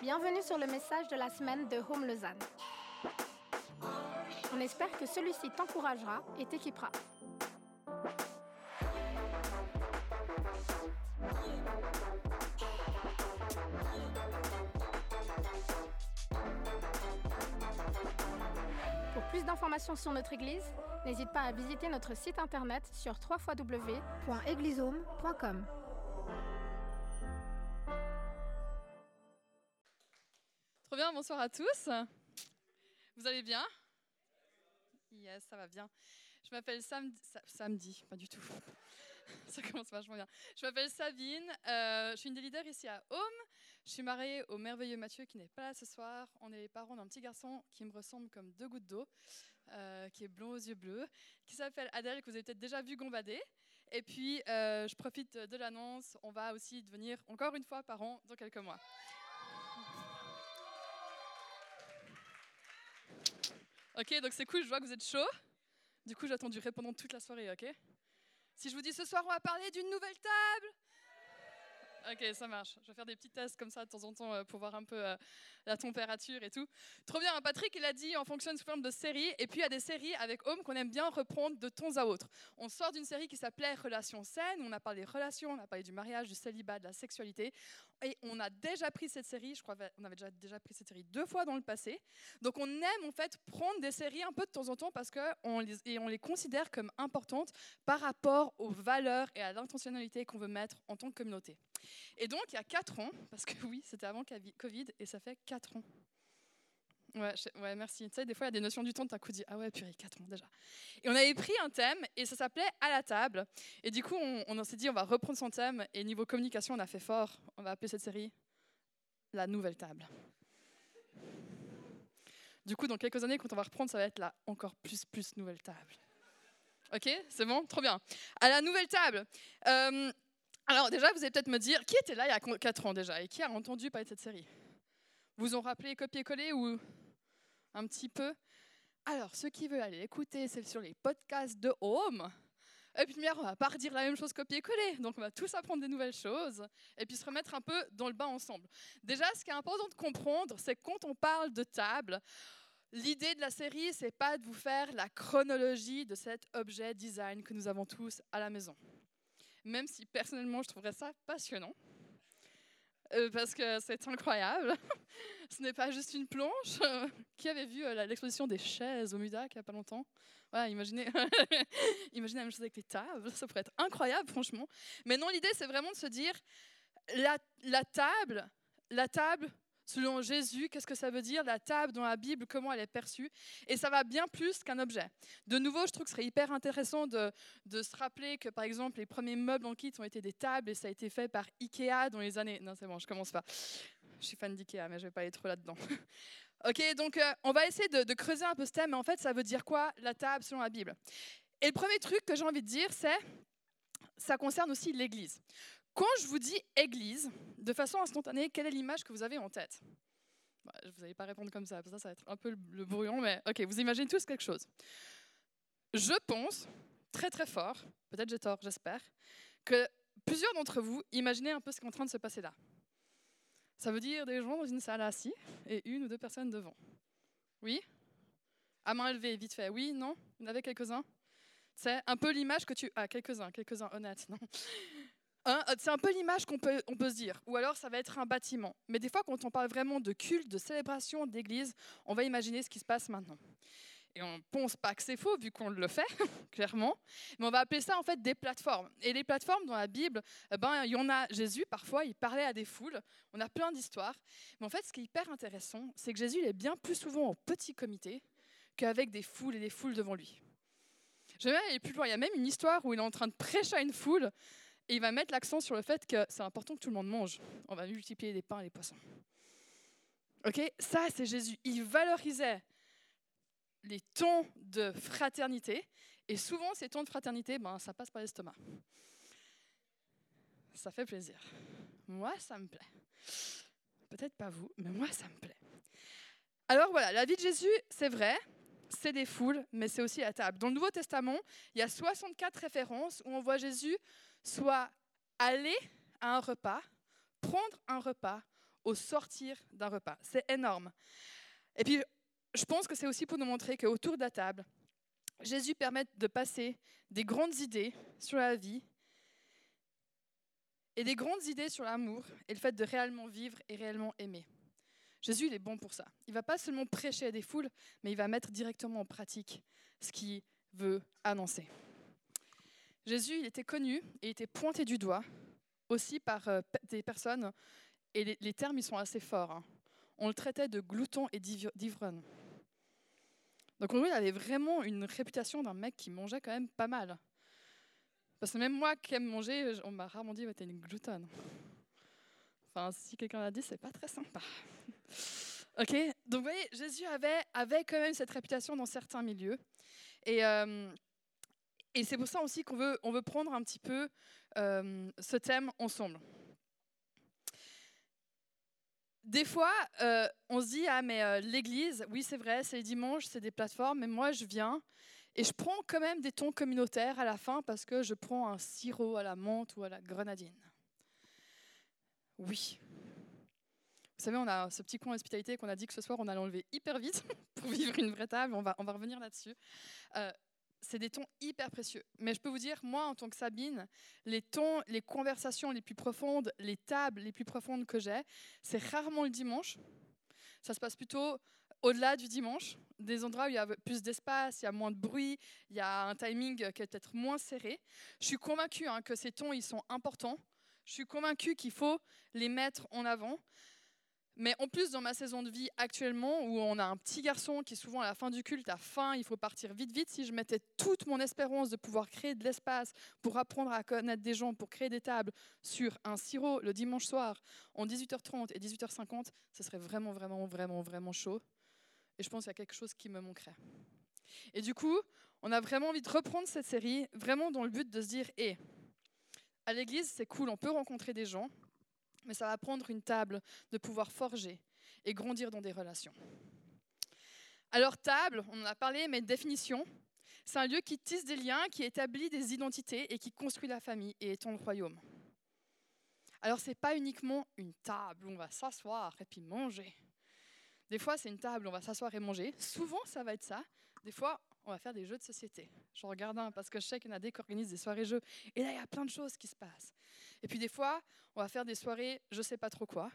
Bienvenue sur le message de la semaine de Home Lausanne. On espère que celui-ci t'encouragera et t'équipera. Pour plus d'informations sur notre Église, n'hésite pas à visiter notre site internet sur www.eglishome.com. bien, bonsoir à tous. Vous allez bien? Yes, ça va bien. Je m'appelle Sam... Sa- Samedi, pas du tout. Ça commence vachement bien. Je m'appelle Sabine, euh, je suis une des leaders ici à Home. Je suis mariée au merveilleux Mathieu qui n'est pas là ce soir. On est les parents d'un petit garçon qui me ressemble comme deux gouttes d'eau, euh, qui est blond aux yeux bleus, qui s'appelle Adèle, que vous avez peut-être déjà vu gambader. Et puis, euh, je profite de l'annonce, on va aussi devenir encore une fois parents dans quelques mois. Ok, donc c'est cool, je vois que vous êtes chaud. Du coup, j'ai attendu répondre toute la soirée, ok? Si je vous dis ce soir, on va parler d'une nouvelle table Ok, ça marche. Je vais faire des petits tests comme ça de temps en temps euh, pour voir un peu euh, la température et tout. Trop bien, hein, Patrick, il a dit on fonctionne sous forme de séries. Et puis il y a des séries avec Home qu'on aime bien reprendre de temps à autre. On sort d'une série qui s'appelait Relations saines. On a parlé des relations, on a parlé du mariage, du célibat, de la sexualité. Et on a déjà pris cette série, je crois qu'on avait déjà, déjà pris cette série deux fois dans le passé. Donc on aime en fait prendre des séries un peu de temps en temps parce qu'on les, considère comme importantes par rapport aux valeurs et à l'intentionnalité qu'on veut mettre en tant que communauté. Et donc il y a quatre ans, parce que oui, c'était avant Covid et ça fait quatre ans. Ouais, ouais, merci. Tu sais, des fois, il y a des notions du temps, tu coup dit, ah ouais, purée, 4 ans déjà. Et on avait pris un thème, et ça s'appelait À la table. Et du coup, on, on s'est dit, on va reprendre son thème, et niveau communication, on a fait fort. On va appeler cette série La Nouvelle Table. Du coup, dans quelques années, quand on va reprendre, ça va être la encore plus, plus Nouvelle Table. Ok, c'est bon? Trop bien. À la Nouvelle Table. Euh, alors, déjà, vous allez peut-être me dire, qui était là il y a 4 ans déjà, et qui a entendu parler de cette série? Vous ont rappelé copier-coller ou un petit peu? Alors, ceux qui veulent aller écouter, c'est sur les podcasts de Home. Et puis, on va pas redire la même chose copier-coller. Donc, on va tous apprendre des nouvelles choses et puis se remettre un peu dans le bain ensemble. Déjà, ce qui est important de comprendre, c'est que quand on parle de table, l'idée de la série, c'est pas de vous faire la chronologie de cet objet design que nous avons tous à la maison. Même si personnellement, je trouverais ça passionnant. Euh, parce que c'est incroyable. Ce n'est pas juste une planche. Qui avait vu euh, l'exposition des chaises au MUDAC il n'y a pas longtemps? Voilà, imaginez, imaginez la même chose avec les tables, ça pourrait être incroyable, franchement. Mais non, l'idée, c'est vraiment de se dire, la table, la table, selon Jésus, qu'est-ce que ça veut dire La table dans la Bible, comment elle est perçue? Et ça va bien plus qu'un objet. De nouveau, je trouve que ce serait hyper intéressant de, se rappeler que, par exemple, les premiers meubles en kit ont été des tables et ça a été fait par Ikea dans les années... Non, c'est bon, je commence pas. Je suis fan d'Ikea, mais je vais pas aller trop là-dedans. Ok, donc euh, on va essayer de, de creuser un peu ce thème, mais en fait, ça veut dire quoi la table selon la Bible? Et le premier truc que j'ai envie de dire, c'est ça concerne aussi l'Église. Quand je vous dis Église, de façon instantanée, quelle est l'image que vous avez en tête Bah, Vous n'allez pas répondre comme ça, parce que ça, va être un peu le, brouillon, mais ok, vous imaginez tous quelque chose. Je pense, très très fort, peut-être j'ai tort, j'espère, que plusieurs d'entre vous imaginez un peu ce qui est en train de se passer là. Ça veut dire des gens dans une salle assis et une ou deux personnes devant. Oui? À main levée, vite fait. Oui, non? Vous en avez quelques-uns? C'est un peu l'image que tu... Ah, quelques-uns, quelques-uns honnêtes, non? Hein, C'est un peu l'image qu'on peut, se dire. Ou alors ça va être un bâtiment. Mais des fois, quand on parle vraiment de culte, de célébration, d'église, on va imaginer ce qui se passe maintenant. Et on pense pas que c'est faux, vu qu'on le fait, clairement. Mais on va appeler ça en fait des plateformes. Et les plateformes dans la Bible, eh ben, il y en a Jésus, parfois, il parlait à des foules. On a plein d'histoires. Mais en fait, ce qui est hyper intéressant, c'est que Jésus il est bien plus souvent en petit comité qu'avec des foules et des foules devant lui. Je vais aller plus loin. Il y a même une histoire où il est en train de prêcher à une foule et il va mettre l'accent sur le fait que c'est important que tout le monde mange. On va multiplier les pains et les poissons. Ok, ça c'est Jésus. Il valorisait les temps de fraternité et souvent ces temps de fraternité, ben, ça passe par l'estomac. Ça fait plaisir. Moi, ça me plaît. Peut-être pas vous, mais moi, ça me plaît. Alors voilà, la vie de Jésus, c'est vrai, c'est des foules, mais c'est aussi la table. Dans le Nouveau Testament, il y a 64 références où on voit Jésus soit aller à un repas, prendre un repas au sortir d'un repas. C'est énorme. Et puis, je pense que c'est aussi pour nous montrer qu'autour de la table, Jésus permet de passer des grandes idées sur la vie et des grandes idées sur l'amour et le fait de réellement vivre et réellement aimer. Jésus, il est bon pour ça. Il va pas seulement prêcher à des foules, mais il va mettre directement en pratique ce qu'il veut annoncer. Jésus, il était connu et était pointé du doigt aussi par euh, des personnes, et les, termes, ils sont assez forts. Hein. On le traitait de glouton et d'ivrogne. Donc lui, il avait vraiment une réputation d'un mec qui mangeait quand même pas mal. Parce que même moi qui aime manger, on m'a rarement dit que t'es une gloutonne. Enfin, si quelqu'un l'a dit, c'est pas très sympa. ok Donc vous voyez, Jésus avait, avait quand même cette réputation dans certains milieux. Et, euh, et c'est pour ça aussi qu'on veut, prendre un petit peu euh, ce thème ensemble. Des fois, euh, on se dit, ah mais l'église, oui c'est vrai, c'est les dimanches, c'est des plateformes, mais moi je viens et je prends quand même des tons communautaires à la fin parce que je prends un sirop à la menthe ou à la grenadine. Oui. Vous savez, on a ce petit coin hospitalité qu'on a dit que ce soir, on allait enlever hyper vite pour vivre une vraie table. On va, on va revenir là-dessus. C'est des tons hyper précieux. Mais je peux vous dire, moi, en tant que Sabine, les tons, les conversations les plus profondes, les tables les plus profondes que j'ai, c'est rarement le dimanche. Ça se passe plutôt au-delà du dimanche, des endroits où il y a plus d'espace, il y a moins de bruit, il y a un timing qui est peut-être moins serré. Je suis convaincue hein, que ces tons, ils sont importants. Je suis convaincue qu'il faut les mettre en avant. Mais en plus, dans ma saison de vie actuellement, où on a un petit garçon qui souvent à la fin du culte a faim, il faut partir vite, vite, si je mettais toute mon espérance de pouvoir créer de l'espace pour apprendre à connaître des gens, pour créer des tables sur un sirop le dimanche soir en 18h30 et 18h50, ce serait vraiment, vraiment, vraiment, vraiment chaud. Et je pense qu'il y a quelque chose qui me manquerait. Et du coup, on a vraiment envie de reprendre cette série, vraiment dans le but de se dire, hé, à l'église, c'est cool, on peut rencontrer des gens, mais ça va prendre une table de pouvoir forger et grandir dans des relations. Alors, table, on en a parlé, mais définition, c'est un lieu qui tisse des liens, qui établit des identités et qui construit la famille et étend le royaume. Alors, ce n'est pas uniquement une table où on va s'asseoir et puis manger. Des fois, c'est une table, on va s'asseoir et manger. Souvent, ça va être ça. Des fois, on va faire des jeux de société. Je regarde un parce que je sais qu'il y en a des qui organisent des soirées-jeux. Et là, il y a plein de choses qui se passent. Et puis des fois, on va faire des soirées, je sais pas trop quoi.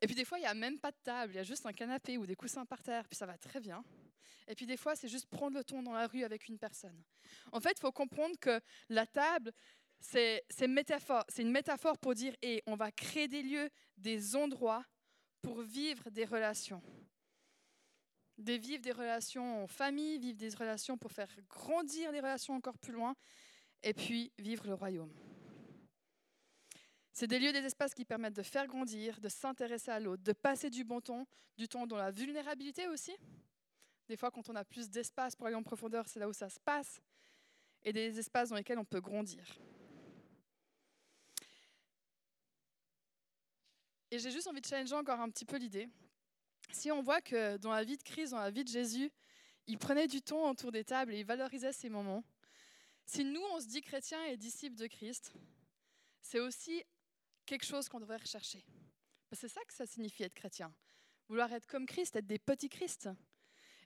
Et puis des fois, il n'y a même pas de table, il y a juste un canapé ou des coussins par terre, puis ça va très bien. Et puis des fois, c'est juste prendre le ton dans la rue avec une personne. En fait, il faut comprendre que la table, c'est une métaphore pour dire, et on va créer des lieux, des endroits pour vivre des relations. De vivre des relations en famille, vivre des relations pour faire grandir les relations encore plus loin, et puis vivre le royaume. C'est des lieux, des espaces qui permettent de faire grandir, de s'intéresser à l'autre, de passer du bon temps, du temps dans la vulnérabilité aussi. Des fois, quand on a plus d'espace pour aller en profondeur, c'est là où ça se passe. Et des espaces dans lesquels on peut grandir. Et j'ai juste envie de challenger encore un petit peu l'idée. Si on voit que dans la vie de Christ, dans la vie de Jésus, il prenait du temps autour des tables et il valorisait ces moments, si nous, on se dit chrétiens et disciples de Christ, c'est aussi quelque chose qu'on devrait rechercher. C'est ça que ça signifie être chrétien. Vouloir être comme Christ, être des petits Christ.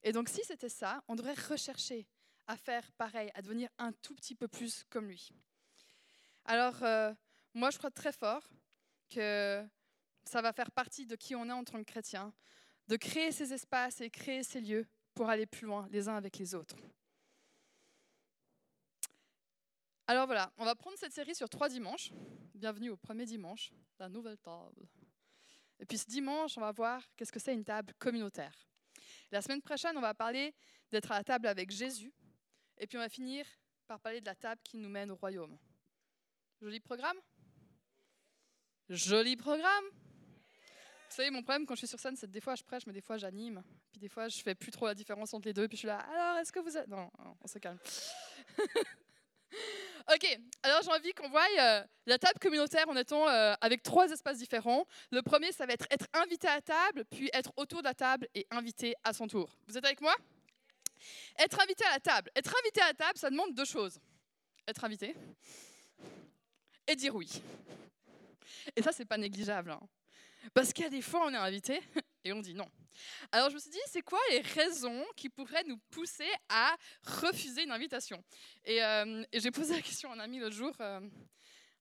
Et donc si c'était ça, on devrait rechercher à faire pareil, à devenir un tout petit peu plus comme lui. Alors, euh, moi, je crois très fort que ça va faire partie de qui on est en tant que chrétien, de créer ces espaces et créer ces lieux pour aller plus loin les uns avec les autres. Alors voilà, on va prendre cette série sur trois dimanches. Bienvenue au premier dimanche, la nouvelle table. Et puis ce dimanche, on va voir qu'est-ce que c'est une table communautaire. La semaine prochaine, on va parler d'être à la table avec Jésus. Et puis on va finir par parler de la table qui nous mène au royaume. Joli programme? Joli programme vous savez, mon problème quand je suis sur scène, c'est que des fois je prêche, mais des fois j'anime. Puis des fois je fais plus trop la différence entre les deux. Puis je suis là, alors est-ce que vous êtes. Non, on se calme. ok, alors j'ai envie qu'on voie euh, la table communautaire en étant euh, avec trois espaces différents. Le premier, ça va être être invité à table, puis être autour de la table et invité à son tour. Vous êtes avec moi? Être invité à la table. Être invité à la table, ça demande deux choses. Être invité et dire oui. Et ça, c'est pas négligeable. Hein. Parce a des fois, on est invité et on dit non. Alors je me suis dit, c'est quoi les raisons qui pourraient nous pousser à refuser une invitation? Et, euh, et j'ai posé la question à un ami l'autre jour, euh,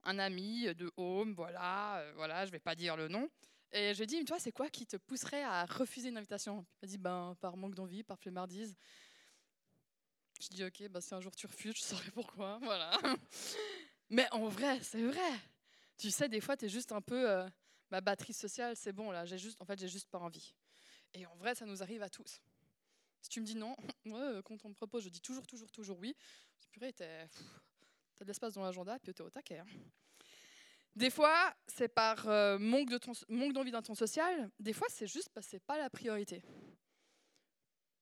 un ami de home, voilà, euh, voilà, je vais pas dire le nom. Et je lui ai dit, toi, c'est quoi qui te pousserait à refuser une invitation? Il m'a dit, ben, par manque d'envie, par flemmardise. Je dis, ok, ben, si un jour tu refuses, je saurai pourquoi, voilà. Mais en vrai, c'est vrai. Tu sais, des fois, tu es juste un peu, euh, ma batterie sociale, c'est bon, là, j'ai juste, en fait, j'ai juste pas envie. Et en vrai, ça nous arrive à tous. Si tu me dis non, euh, quand on me propose, je dis toujours, toujours, toujours oui. Je purée, t'as de l'espace dans l'agenda, puis t'es au taquet. Hein. Des fois, c'est par euh, manque d'envie d'un temps social. Des fois, c'est juste parce que c'est pas la priorité.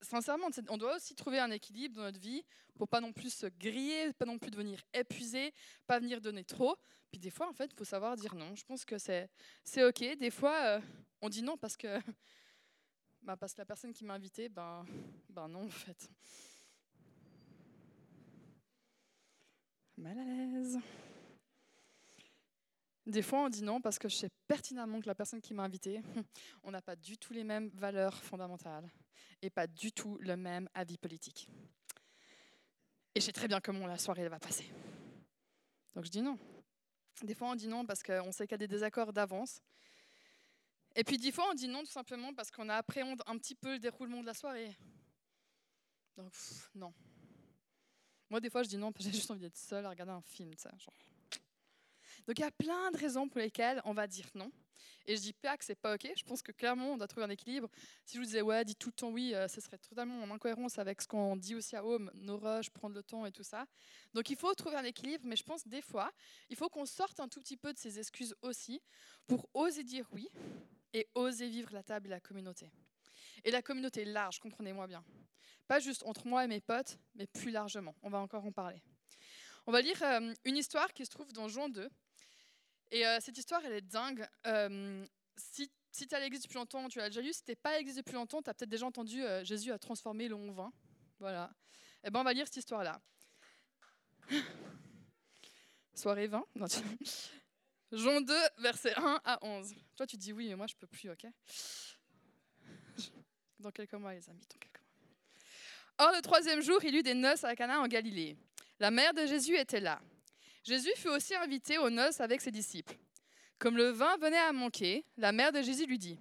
Sincèrement, on doit aussi trouver un équilibre dans notre vie pour pas non plus se griller, pas non plus devenir épuisé, pas venir donner trop. Puis des fois, en fait, il faut savoir dire non. Je pense que c'est ok. Des fois, euh, on dit non parce que bah, parce la personne qui m'a invité, ben, ben non, en fait. Mal à l'aise. Des fois, on dit non parce que je sais pertinemment que la personne qui m'a invité, on n'a pas du tout les mêmes valeurs fondamentales et pas du tout le même avis politique. Et je sais très bien comment la soirée va passer. Donc je dis non. Des fois, on dit non parce qu'on sait qu'il y a des désaccords d'avance et puis dix fois, on dit non tout simplement parce qu'on appréhende un petit peu le déroulement de la soirée. Donc, non. Moi, des fois, je dis non parce que j'ai juste envie d'être seule à regarder un film. Donc, il y a plein de raisons pour lesquelles on va dire non. Et je dis pas que c'est pas OK. Je pense que clairement, on doit trouver un équilibre. Si je vous disais, ouais, dis tout le temps oui, euh, ce serait totalement en incohérence avec ce qu'on dit aussi à Home, nos rushs, prendre le temps et tout ça. Donc, il faut trouver un équilibre. Mais je pense, des fois, il faut qu'on sorte un tout petit peu de ces excuses aussi pour oser dire oui et oser vivre la table et la communauté. Et la communauté large, comprenez-moi bien. Pas juste entre moi et mes potes, mais plus largement. On va encore en parler. On va lire euh, une histoire qui se trouve dans Jean 2. Et euh, cette histoire, elle est dingue. Euh, si si tu as l'église depuis longtemps, tu l'as déjà lu. Si tu n'es pas à l'église depuis longtemps, tu as peut-être déjà entendu Jésus a transformé l'eau en vin. Voilà. Eh ben, on va lire cette histoire-là. Soirée 20 Jean 2, versets 1 à 11. Toi, tu dis oui, mais moi, je peux plus, ok? Dans quelques mois, les amis, dans quelques mois. Or, le troisième jour, il eut des noces à Cana en Galilée. La mère de Jésus était là. Jésus fut aussi invité aux noces avec ses disciples. Comme le vin venait à manquer, la mère de Jésus lui dit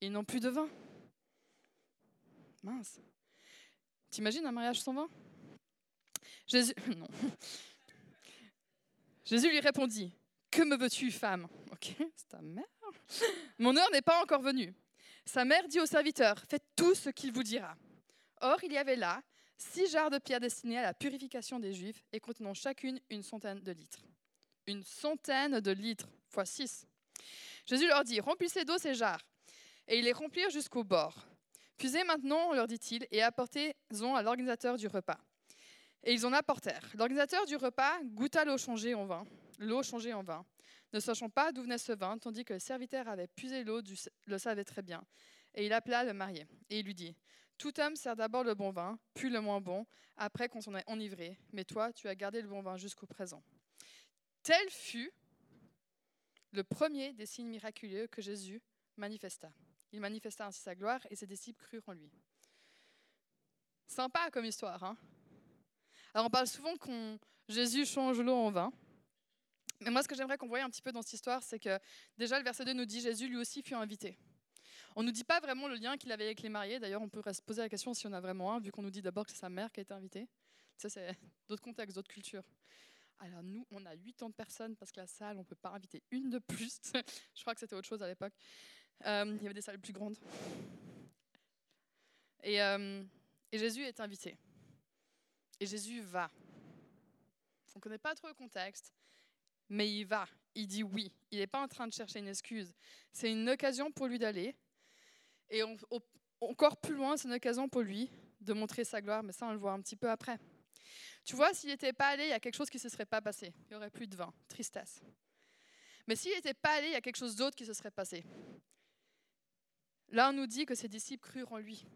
Ils n'ont plus de vin. Mince. T'imagines un mariage sans vin? Jésus. Non. Jésus lui répondit que me veux-tu, femme Ok, c'est ta mère. Mon heure n'est pas encore venue. Sa mère dit au serviteur Faites tout ce qu'il vous dira. Or, il y avait là six jarres de pierre destinées à la purification des Juifs et contenant chacune une centaine de litres. Une centaine de litres, fois six. Jésus leur dit Remplissez d'eau ces jarres. Et ils les remplirent jusqu'au bord. Puisez maintenant, leur dit-il, et apportez-en à l'organisateur du repas. Et ils en apportèrent. L'organisateur du repas goûta l'eau changée en vin l'eau changée en vin, ne sachant pas d'où venait ce vin, tandis que le serviteur avait puisé l'eau, le savait très bien. Et il appela le marié, et il lui dit, Tout homme sert d'abord le bon vin, puis le moins bon, après qu'on s'en est enivré, mais toi, tu as gardé le bon vin jusqu'au présent. Tel fut le premier des signes miraculeux que Jésus manifesta. Il manifesta ainsi sa gloire, et ses disciples crurent en lui. Sympa comme histoire, hein Alors on parle souvent qu'on Jésus change l'eau en vin. Mais moi, ce que j'aimerais qu'on voie un petit peu dans cette histoire, c'est que déjà, le verset 2 nous dit Jésus lui aussi fut invité. On ne nous dit pas vraiment le lien qu'il avait avec les mariés. D'ailleurs, on peut se poser la question si on a vraiment un, vu qu'on nous dit d'abord que c'est sa mère qui a été invitée. Ça, c'est d'autres contextes, d'autres cultures. Alors nous, on a 80 personnes parce que la salle, on ne peut pas inviter une de plus. Je crois que c'était autre chose à l'époque. Euh, il y avait des salles plus grandes. Et, euh, et Jésus est invité. Et Jésus va. On ne connaît pas trop le contexte mais il va, il dit oui. Il n'est pas en train de chercher une excuse. C'est une occasion pour lui d'aller. Et encore plus loin, c'est une occasion pour lui de montrer sa gloire, mais ça, on le voit un petit peu après. Tu vois, s'il n'était pas allé, il y a quelque chose qui ne se serait pas passé. Il n'y aurait plus de vin, tristesse. Mais s'il n'était pas allé, il y a quelque chose d'autre qui se serait passé. Là, on nous dit que ses disciples crurent en lui.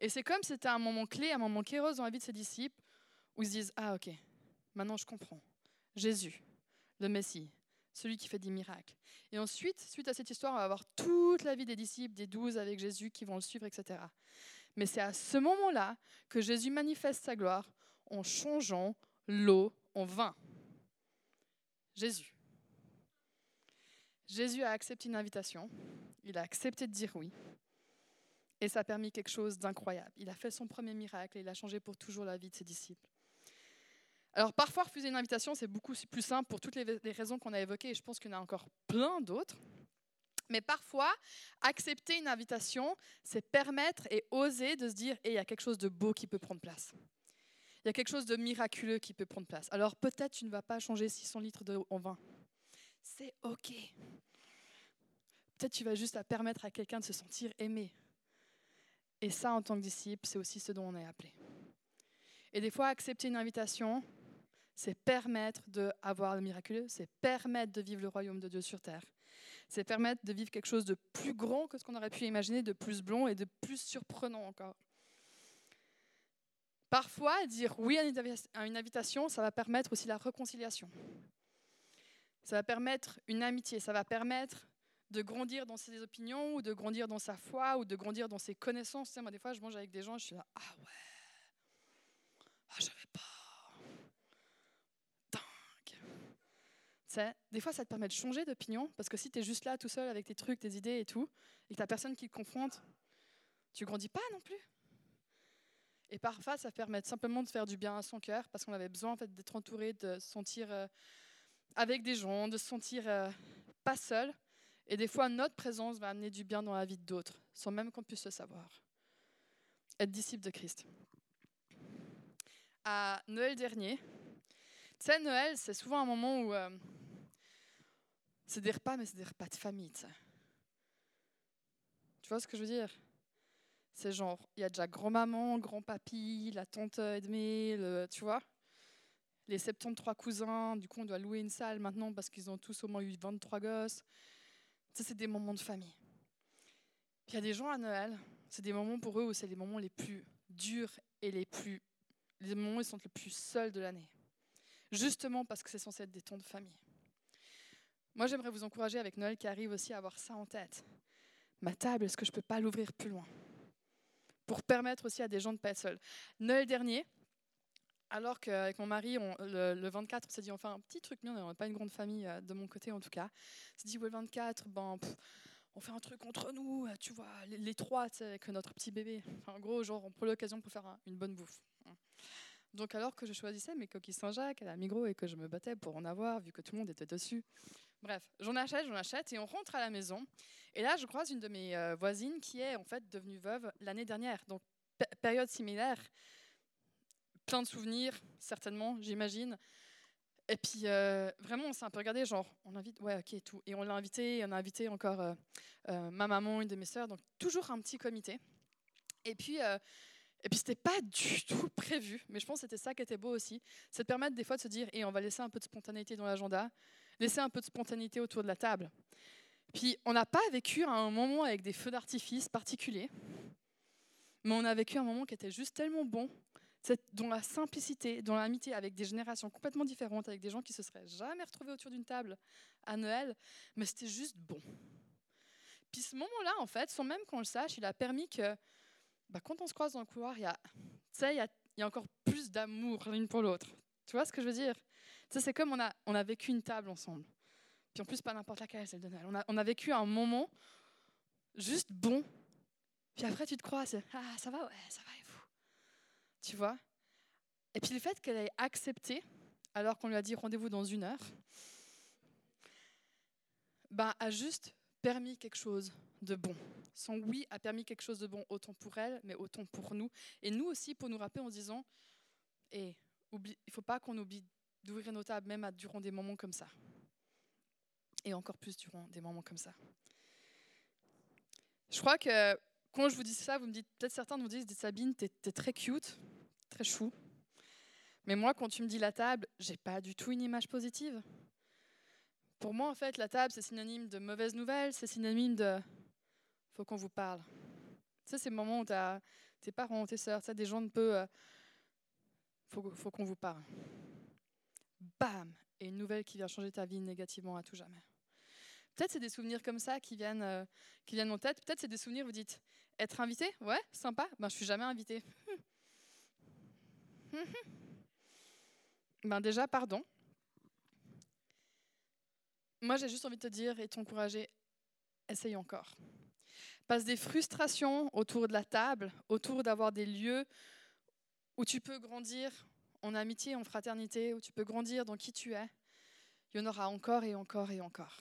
Et c'est comme si c'était un moment clé, un moment kéros dans la vie de ses disciples, où ils se disent Ah, ok, maintenant je comprends. Jésus, le Messie, celui qui fait des miracles. Et ensuite, suite à cette histoire, on va avoir toute la vie des disciples, des douze avec Jésus qui vont le suivre, etc. Mais c'est à ce moment-là que Jésus manifeste sa gloire en changeant l'eau en vin. Jésus. Jésus a accepté une invitation, il a accepté de dire oui, et ça a permis quelque chose d'incroyable. Il a fait son premier miracle et il a changé pour toujours la vie de ses disciples. Alors parfois, refuser une invitation, c'est beaucoup plus simple pour toutes les raisons qu'on a évoquées, et je pense qu'il y en a encore plein d'autres. Mais parfois, accepter une invitation, c'est permettre et oser de se dire, et il y a quelque chose de beau qui peut prendre place. Il y a quelque chose de miraculeux qui peut prendre place. Alors peut-être tu ne vas pas changer 600 litres d'eau en vin. C'est OK. Peut-être tu vas juste permettre à quelqu'un de se sentir aimé. Et ça, en tant que disciple, c'est aussi ce dont on est appelé. Et des fois, accepter une invitation, c'est permettre d'avoir le miraculeux, c'est permettre de vivre le royaume de Dieu sur terre. C'est permettre de vivre quelque chose de plus grand que ce qu'on aurait pu imaginer, de plus blond et de plus surprenant encore. Parfois, dire oui à une invitation, ça va permettre aussi la réconciliation. Ça va permettre une amitié, ça va permettre de grandir dans ses opinions ou de grandir dans sa foi ou de grandir dans ses connaissances. moi, des fois, je mange avec des gens, je suis là, ah ouais, ah, je savais pas. Des fois, ça te permet de changer d'opinion, parce que si tu es juste là tout seul avec tes trucs, tes idées et tout, et que tu personne qui te confronte, tu grandis pas non plus. Et parfois, ça permet simplement de faire du bien à son cœur, parce qu'on avait besoin en fait, d'être entouré, de se sentir euh, avec des gens, de se sentir euh, pas seul. Et des fois, notre présence va amener du bien dans la vie d'autres, sans même qu'on puisse le savoir. Être disciple de Christ. À Noël dernier, tu sais, Noël, c'est souvent un moment où euh, c'est des repas, mais c'est des repas de famille. Tu vois ce que je veux dire? C'est genre, il y a déjà grand-maman, grand-papy, la tante Edmé, le, tu vois? Les 73 cousins, du coup, on doit louer une salle maintenant parce qu'ils ont tous au moins eu 23 gosses. Ça, c'est des moments de famille. il y a des gens à Noël, c'est des moments pour eux où c'est les moments les plus durs et les plus les moments où ils sont les plus seuls de l'année. Justement parce que c'est censé être des temps de famille. Moi, j'aimerais vous encourager avec Noël qui arrive aussi à avoir ça en tête. Ma table, est-ce que je ne peux pas l'ouvrir plus loin? Pour permettre aussi à des gens de ne pas être seuls. Noël dernier, alors qu'avec mon mari, le, 24, on s'est dit, on fait un petit truc mieux, on n'a pas une grande famille euh, de mon côté en tout cas. On s'est dit, le 24, ben, on fait un truc entre nous, euh, tu vois, les, trois, avec notre petit bébé. en gros, genre, on prend l'occasion pour faire une bonne bouffe. Donc alors que je choisissais mes coquilles Saint-Jacques à la Migros et que je me battais pour en avoir, vu que tout le monde était dessus, Bref, j'en achète, j'en achète, et on rentre à la maison. Et là, je croise une de mes euh, voisines qui est en fait devenue veuve l'année dernière. Donc, période similaire. Plein de souvenirs, certainement, j'imagine. Et puis, euh, vraiment, on s'est un peu regardé, genre, on invite, ouais, ok, tout. Et on l'a invité, on a invité encore euh, ma maman, une de mes sœurs, donc toujours un petit comité. Et puis, et puis, c'était pas du tout prévu, mais je pense que c'était ça qui était beau aussi. C'est de permettre des fois de se dire, et on va laisser un peu de spontanéité dans l'agenda laisser un peu de spontanéité autour de la table. Puis on n'a pas vécu un moment avec des feux d'artifice particuliers, mais on a vécu un moment qui était juste tellement bon, dans la simplicité, dans l'amitié, avec des générations complètement différentes, avec des gens qui se seraient jamais retrouvés autour d'une table à Noël, mais c'était juste bon. Puis ce moment-là, en fait, sans même qu'on le sache, il a permis que bah, quand on se croise dans le couloir, il y a, il y y a encore plus d'amour l'une pour l'autre. Tu vois ce que je veux dire? C'est comme on a, vécu une table ensemble. Puis en plus, pas n'importe laquelle, celle de Noël. On a, vécu un moment juste bon. Puis après, tu te crois, Ah, ça va, ouais, ça va et vous? Tu vois? Et puis le fait qu'elle ait accepté, alors qu'on lui a dit rendez-vous dans une heure, bah, a juste permis quelque chose de bon. Son oui a permis quelque chose de bon, autant pour elle, mais autant pour nous. Et nous aussi, pour nous rappeler en disant, et il ne faut pas qu'on oublie d'ouvrir nos tables même durant des moments comme ça. Et encore plus durant des moments comme ça. Je crois que quand je vous dis ça, vous me dites, peut-être certains vous disent, Sabine, t'es es très cute, très chou. Mais moi, quand tu me dis la table, j'ai pas du tout une image positive. Pour moi, en fait, la table, c'est synonyme de mauvaise nouvelle, c'est synonyme de faut qu'on vous parle. Tu sais, c'est le moment où tu as tes parents, tes sœurs, des gens un peu. Euh, faut qu'on vous parle bam, et une nouvelle qui vient changer ta vie négativement à tout jamais. Peut-être c'est des souvenirs comme ça qui viennent, euh, qui viennent en tête. Peut-être c'est des souvenirs, vous dites, être invité? Ouais, sympa. Ben, je suis jamais invité. ben déjà, pardon. Moi, j'ai juste envie de te dire et t'encourager, essaye encore. Passe des frustrations autour de la table, autour d'avoir des lieux où tu peux grandir en amitié, en fraternité, où tu peux grandir dans qui tu es. Il y en aura encore et encore et encore.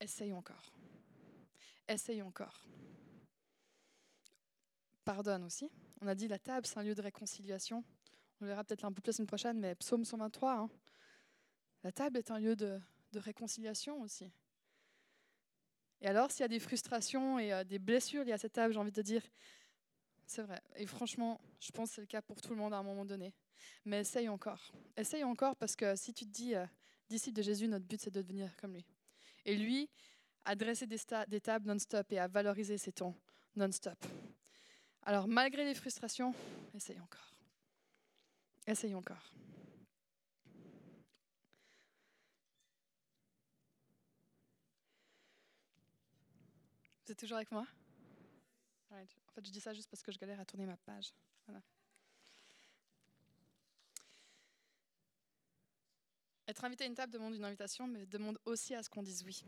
Essaye encore. Essaye encore. Pardonne aussi. On a dit la table, c'est un lieu de réconciliation. On le verra peut-être un peu plus semaine prochaine, mais psaume 123. Hein. La table est un lieu de, réconciliation aussi. Et alors, s'il y a des frustrations et euh, des blessures liées à cette table, j'ai envie de dire, c'est vrai. Et franchement, je pense que c'est le cas pour tout le monde à un moment donné. Mais essaye encore. Essaye encore parce que si tu te dis, euh, disciple de Jésus, notre but c'est de devenir comme lui. Et lui, a dressé des, tables non-stop et a valorisé ses temps non-stop. Alors, malgré les frustrations, essaye encore. Essaye encore. Vous êtes toujours avec moi? En fait, je dis ça juste parce que je galère à tourner ma page. Être invité à une table demande une invitation, mais demande aussi à ce qu'on dise oui.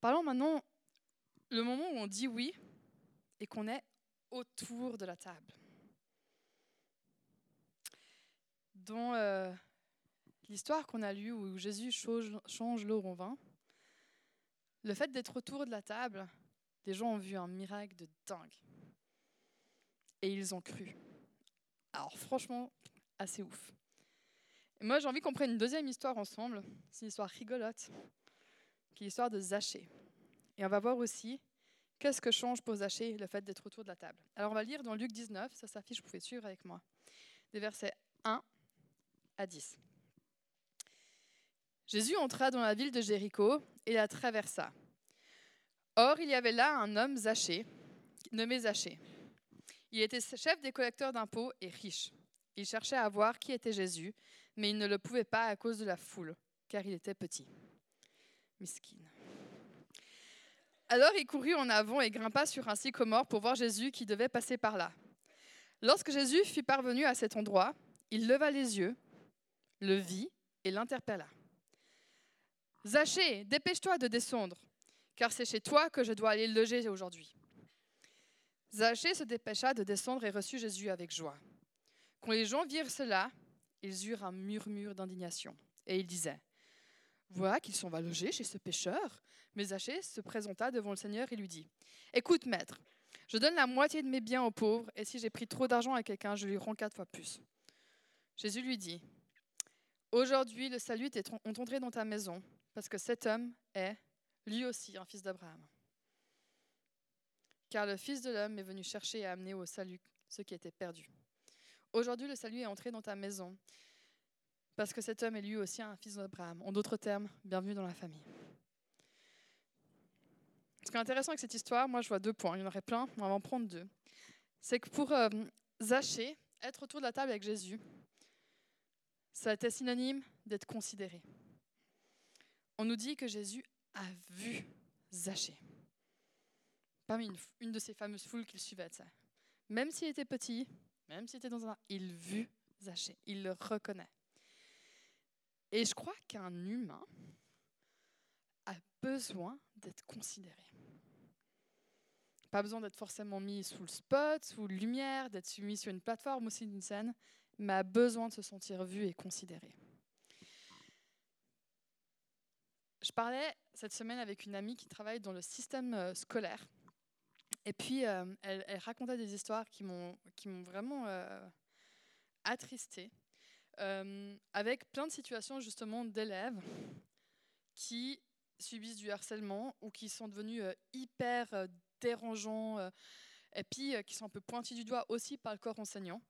Parlons maintenant le moment où on dit oui et qu'on est autour de la table. Dans euh, l'histoire qu'on a lue où Jésus change l'eau en vin, le fait d'être autour de la table, les gens ont vu un miracle de dingue. Et ils ont cru. Alors franchement, assez ouf. Et moi j'ai envie qu'on prenne une deuxième histoire ensemble. C'est une histoire rigolote, qui est l'histoire de Zachée. Et on va voir aussi qu'est-ce que change pour Zachée le fait d'être autour de la table. Alors on va lire dans Luc 19, ça s'affiche, vous pouvez suivre avec moi, des versets 1 à 10. Jésus entra dans la ville de Jéricho et la traversa. Or, il y avait là un homme Zachée, nommé Zachée. Il était chef des collecteurs d'impôts et riche. Il cherchait à voir qui était Jésus, mais il ne le pouvait pas à cause de la foule, car il était petit. Miskin. Alors il courut en avant et grimpa sur un sycomore pour voir Jésus qui devait passer par là. Lorsque Jésus fut parvenu à cet endroit, il leva les yeux, le vit et l'interpella. Zachée, dépêche-toi de descendre, car c'est chez toi que je dois aller loger aujourd'hui. Zachée se dépêcha de descendre et reçut Jésus avec joie. Quand les gens virent cela, ils eurent un murmure d'indignation, et ils disaient Voilà qu'ils sont va loger chez ce pécheur. Mais Zachée se présenta devant le Seigneur et lui dit Écoute, maître, je donne la moitié de mes biens aux pauvres, et si j'ai pris trop d'argent à quelqu'un, je lui rends quatre fois plus. Jésus lui dit Aujourd'hui, le salut est entré dans ta maison, parce que cet homme est, lui aussi, un fils d'Abraham. Car le Fils de l'homme est venu chercher et amener au salut ceux qui étaient perdus. Aujourd'hui, le salut est entré dans ta maison, parce que cet homme est lui aussi un fils d'Abraham. En d'autres termes, bienvenue dans la famille. Ce qui est intéressant avec cette histoire, moi je vois deux points. Il y en aurait plein, on va en prendre deux. C'est que pour euh, Zachée, être autour de la table avec Jésus, ça été synonyme d'être considéré on nous dit que Jésus a vu Zachée. Parmi une, de ces fameuses foules qu'il suivait. Ça. Même s'il était petit, même s'il était dans un... Il vu Zachée, il le reconnaît. Et je crois qu'un humain a besoin d'être considéré. Pas besoin d'être forcément mis sous le spot, sous lumière, d'être mis sur une plateforme aussi d'une scène, mais a besoin de se sentir vu et considéré. Je parlais cette semaine avec une amie qui travaille dans le système euh, scolaire. Et puis, euh, elle, racontait des histoires qui m'ont vraiment euh, attristée, avec plein de situations justement d'élèves qui subissent du harcèlement ou qui sont devenus hyper dérangeants et puis qui sont un peu pointis du doigt aussi par le corps enseignant.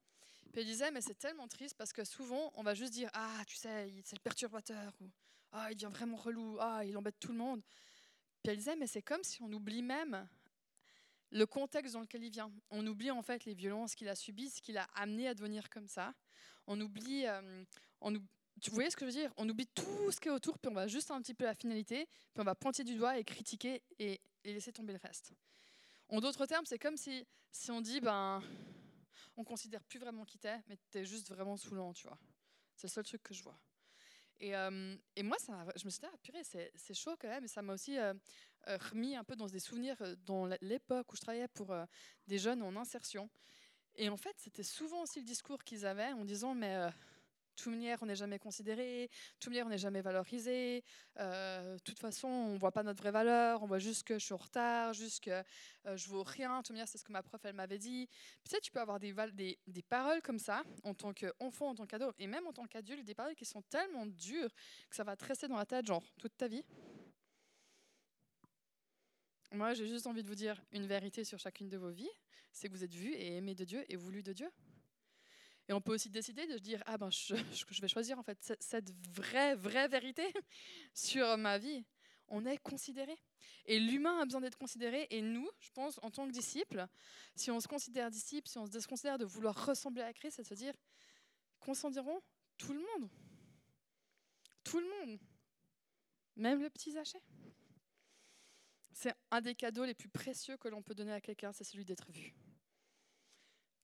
Puis elle disait, mais c'est tellement triste parce que souvent, on va juste dire, ah, tu sais, c'est le perturbateur, ou ah, il devient vraiment relou, ah, il embête tout le monde. Puis elle disait, mais c'est comme si on oublie même le contexte dans lequel il vient. On oublie en fait les violences qu'il a subies, ce qui l'a amené à devenir comme ça. On oublie, euh, tu voyez ce que je veux dire? On oublie tout ce qui est autour, puis on va juste un petit peu la finalité, puis on va pointer du doigt et critiquer et, laisser tomber le reste. En d'autres termes, c'est comme si, si on dit, ben, on considère plus vraiment qui t'es, mais t'es juste vraiment saoulant, tu vois. C'est le seul truc que je vois. Et, moi, je me suis dit, ah purée, c'est chaud quand même, et ça m'a aussi euh, euh, remis un peu dans des souvenirs dans l'époque où je travaillais pour des jeunes en insertion. Et en fait, c'était souvent aussi le discours qu'ils avaient en disant, mais toute manière, on n'est jamais considéré, toute manière, on n'est jamais valorisé. Euh, de toute façon, on ne voit pas notre vraie valeur, on voit juste que je suis en retard, juste que euh, je vaux rien. Manière, c'est ce que ma prof, elle m'avait dit. Peut-être tu peux avoir des, paroles comme ça, en tant qu'enfant, en tant qu'ado, et même en tant qu'adulte, des paroles qui sont tellement dures que ça va te rester dans la tête, genre, toute ta vie. Moi, j'ai juste envie de vous dire une vérité sur chacune de vos vies, c'est que vous êtes vus et aimés de Dieu et voulus de Dieu. Et on peut aussi décider de se dire, ah ben je, je vais choisir en fait cette vraie, vraie vérité sur ma vie. On est considéré. Et l'humain a besoin d'être considéré. Et nous, je pense, en tant que disciples, si on se considère disciples, si on se déconsidère de vouloir ressembler à Christ, c'est de se dire, considérons tout le monde. Tout le monde. Même le petit Zaché. C'est un des cadeaux les plus précieux que l'on peut donner à quelqu'un, c'est celui d'être vu.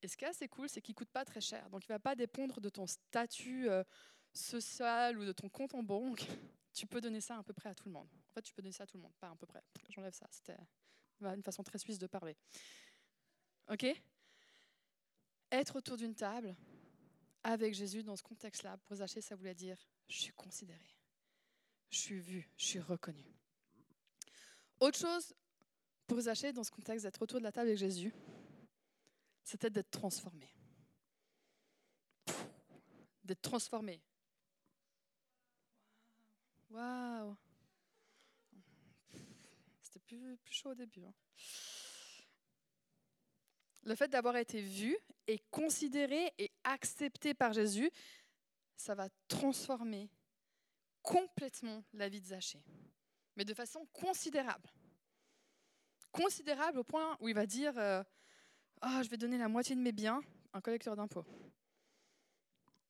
Et ce qui est assez cool, c'est qu'il ne coûte pas très cher. Donc il ne va pas dépendre de ton statut euh, social ou de ton compte en banque. Tu peux donner ça à peu près à tout le monde. En fait, tu peux donner ça à tout le monde, pas à peu près. J'enlève ça, c'était une façon très suisse de parler. Ok? Être autour d'une table avec Jésus dans ce contexte-là, pour Zachée, ça voulait dire je suis considéré, je suis vu, je suis reconnu. Autre chose pour Zachée dans ce contexte d'être autour de la table avec Jésus, c'était d'être transformé. D'être transformé. Waouh! C'était plus, chaud au début. Hein. Le fait d'avoir été vu et considéré et accepté par Jésus, ça va transformer complètement la vie de Zachée. Mais de façon considérable. Considérable au point où il va dire euh, ah, je vais donner la moitié de mes biens à un collecteur d'impôts.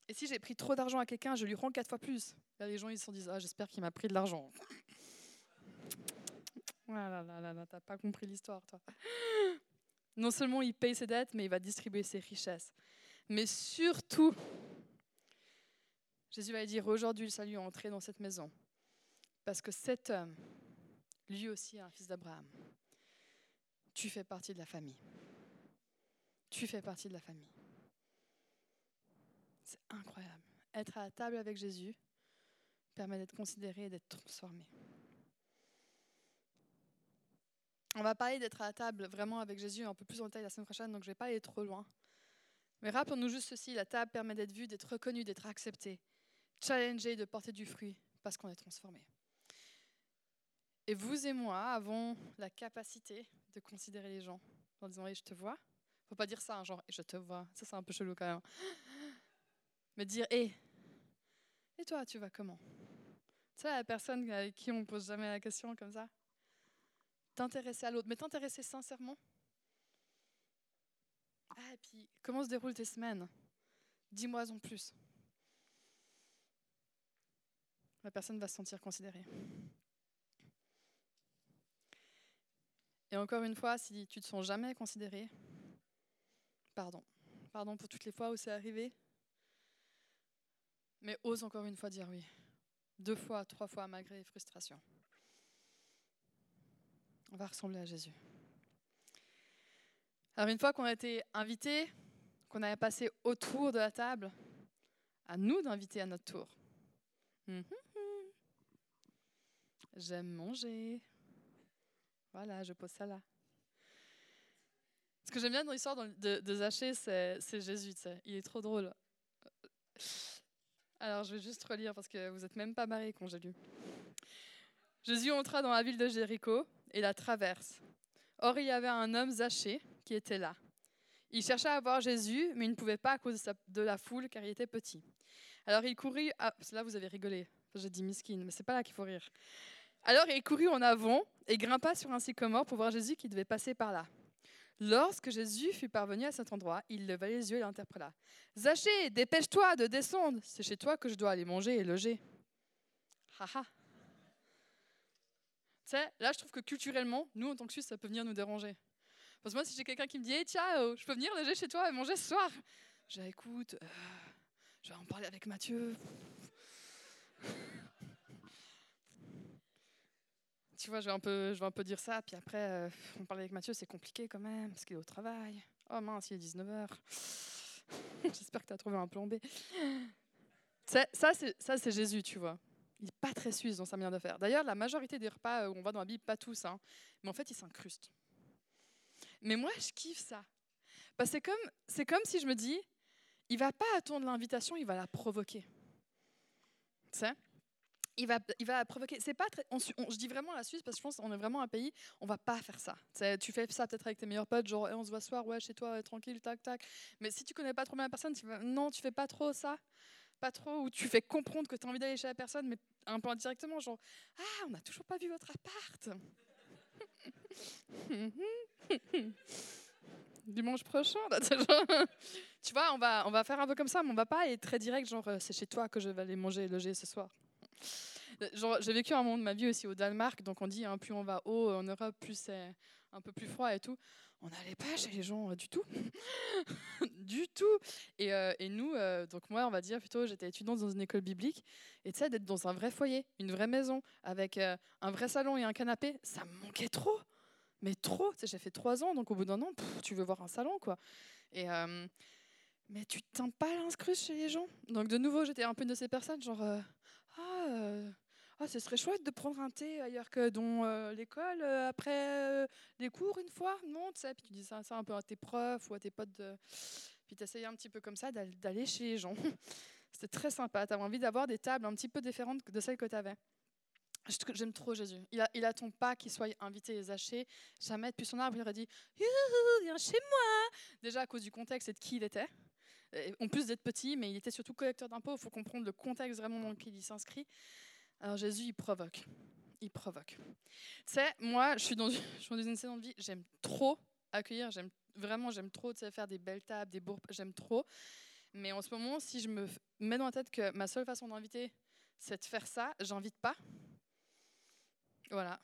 Et si j'ai pris trop d'argent à quelqu'un, je lui rends quatre fois plus. Les gens ils se disent ah, j'espère qu'il m'a pris de l'argent. Voilà, là, là, là, t'as pas compris l'histoire, toi. Non seulement il paye ses dettes, mais il va distribuer ses richesses. Mais surtout, Jésus va dire aujourd'hui le salut est entré dans cette maison. Parce que cet homme, lui aussi, est un fils d'Abraham. Tu fais partie de la famille tu fais partie de la famille. C'est incroyable. Être à la table avec Jésus permet d'être considéré et d'être transformé. On va parler d'être à la table vraiment avec Jésus un peu plus en détail la semaine prochaine, donc je ne vais pas aller trop loin. Mais rappelons-nous juste ceci, la table permet d'être vue, d'être reconnue, d'être acceptée, challengée, de porter du fruit parce qu'on est transformé. Et vous et moi avons la capacité de considérer les gens en disant oui, je te vois, faut pas dire ça, hein, genre, je te vois. Ça, c'est un peu chelou quand même. Mais dire, hé, et toi, tu vas comment? Tu sais, la personne avec qui on pose jamais la question comme ça T'intéresser à l'autre, mais t'intéresser sincèrement. Ah, et puis, comment se déroulent tes semaines? Dis-moi en plus. La personne va se sentir considérée. Et encore une fois, si tu ne te sens jamais considéré, Pardon. Pardon pour toutes les fois où c'est arrivé. Mais ose encore une fois dire oui. Deux fois, trois fois, malgré les frustrations. On va ressembler à Jésus. Alors une fois qu'on a été invité, qu'on a passé autour de la table, à nous d'inviter à notre tour. Mhm. J'aime manger. Voilà, je pose ça là. Que j'aime bien dans l'histoire de, de Zachée, c'est Jésus. Il est trop drôle. Alors, je vais juste relire parce que vous n'êtes même pas mariés quand j'ai lu. Jésus entra dans la ville de Jéricho et la traverse. Or, il y avait un homme Zachée qui était là. Il cherchait à voir Jésus, mais il ne pouvait pas à cause de la foule car il était petit. Alors il courut. À... Là, vous avez rigolé. J'ai dit miskin, mais c'est pas là qu'il faut rire. Alors il courut en avant et grimpa sur un sycomore pour voir Jésus qui devait passer par là. Lorsque Jésus fut parvenu à cet endroit, il leva les yeux et l'interpella. Zachée, dépêche-toi de descendre. C'est chez toi que je dois aller manger et loger. Haha. Tu sais, là, je trouve que culturellement, nous, en tant que Suisse, ça peut venir nous déranger. Parce que moi, si j'ai quelqu'un qui me dit hey, ciao, je peux venir loger chez toi et manger ce soir? Je écoute, euh, je vais en parler avec Mathieu. Tu vois, je vais, un peu, je vais un peu dire ça, puis après, euh, on parle avec Mathieu, c'est compliqué quand même, parce qu'il est au travail. Oh mince, il est 19h. J'espère que tu as trouvé un plan B. Ça, c'est Jésus, tu vois. Il n'est pas très suisse dans sa manière de faire. D'ailleurs, la majorité des repas où on va dans la Bible, pas tous, hein, mais en fait, il s'incruste. Mais moi, je kiffe ça. Parce que c'est comme, comme si je me dis, il va pas attendre l'invitation, il va la provoquer. Tu sais? Il va, il va provoquer. C'est pas très, je dis vraiment la Suisse parce que je pense qu'on est vraiment un pays, on va pas faire ça. tu fais ça peut-être avec tes meilleurs potes, genre on se voit soir, ouais, chez toi, tranquille, tac, tac. Mais si tu connais pas trop bien la personne, tu vas, non, tu fais pas trop ça. Pas trop, ou tu fais comprendre que tu as envie d'aller chez la personne, mais un peu indirectement, genre Ah, on n'a toujours pas vu votre appart. Dimanche prochain, là, tu vois, on va, on va faire un peu comme ça, mais on va pas être très direct, genre euh, c'est chez toi que je vais aller manger et loger ce soir. J'ai vécu un moment de ma vie aussi au Danemark, donc on dit hein, plus on va haut en Europe, plus c'est un peu plus froid et tout. On n'allait pas chez les gens euh, du tout. du tout. Et, euh, nous, euh, donc moi, on va dire plutôt, j'étais étudiante dans une école biblique. Et tu sais, d'être dans un vrai foyer, une vraie maison, avec un vrai salon et un canapé, ça me manquait trop. Mais trop. J'ai fait trois ans, donc au bout d'un an, tu veux voir un salon, quoi. Et. mais tu ne pas l'inscruce chez les gens. Donc de nouveau, j'étais un peu de ces personnes, genre, ah, ah, ce serait chouette de prendre un thé ailleurs que dans euh, l'école, euh, après euh, les cours une fois, non, tu sais, puis tu dis ça, ça un peu à tes profs ou à tes potes, de... puis tu un petit peu comme ça d'aller chez les gens. C'était très sympa, tu avais envie d'avoir des tables un petit peu différentes de celles que tu avais. J'aime trop Jésus. Il, il attend pas qu'il soit invité et zaché. Jamais depuis son arbre, il aurait dit Viens chez moi Déjà à cause du contexte et de qui il était. En plus d'être petit, mais il était surtout collecteur d'impôts. Il faut comprendre le contexte vraiment dans lequel il s'inscrit. Alors Jésus, il provoque. Il provoque. Tu sais, moi, je suis dans, une saison de vie, j'aime trop accueillir, j'aime vraiment, j'aime trop faire des belles tables, des bourbes, j'aime trop. Mais en ce moment, si je me mets dans la tête que ma seule façon d'inviter, c'est de faire ça, j'invite pas. Voilà.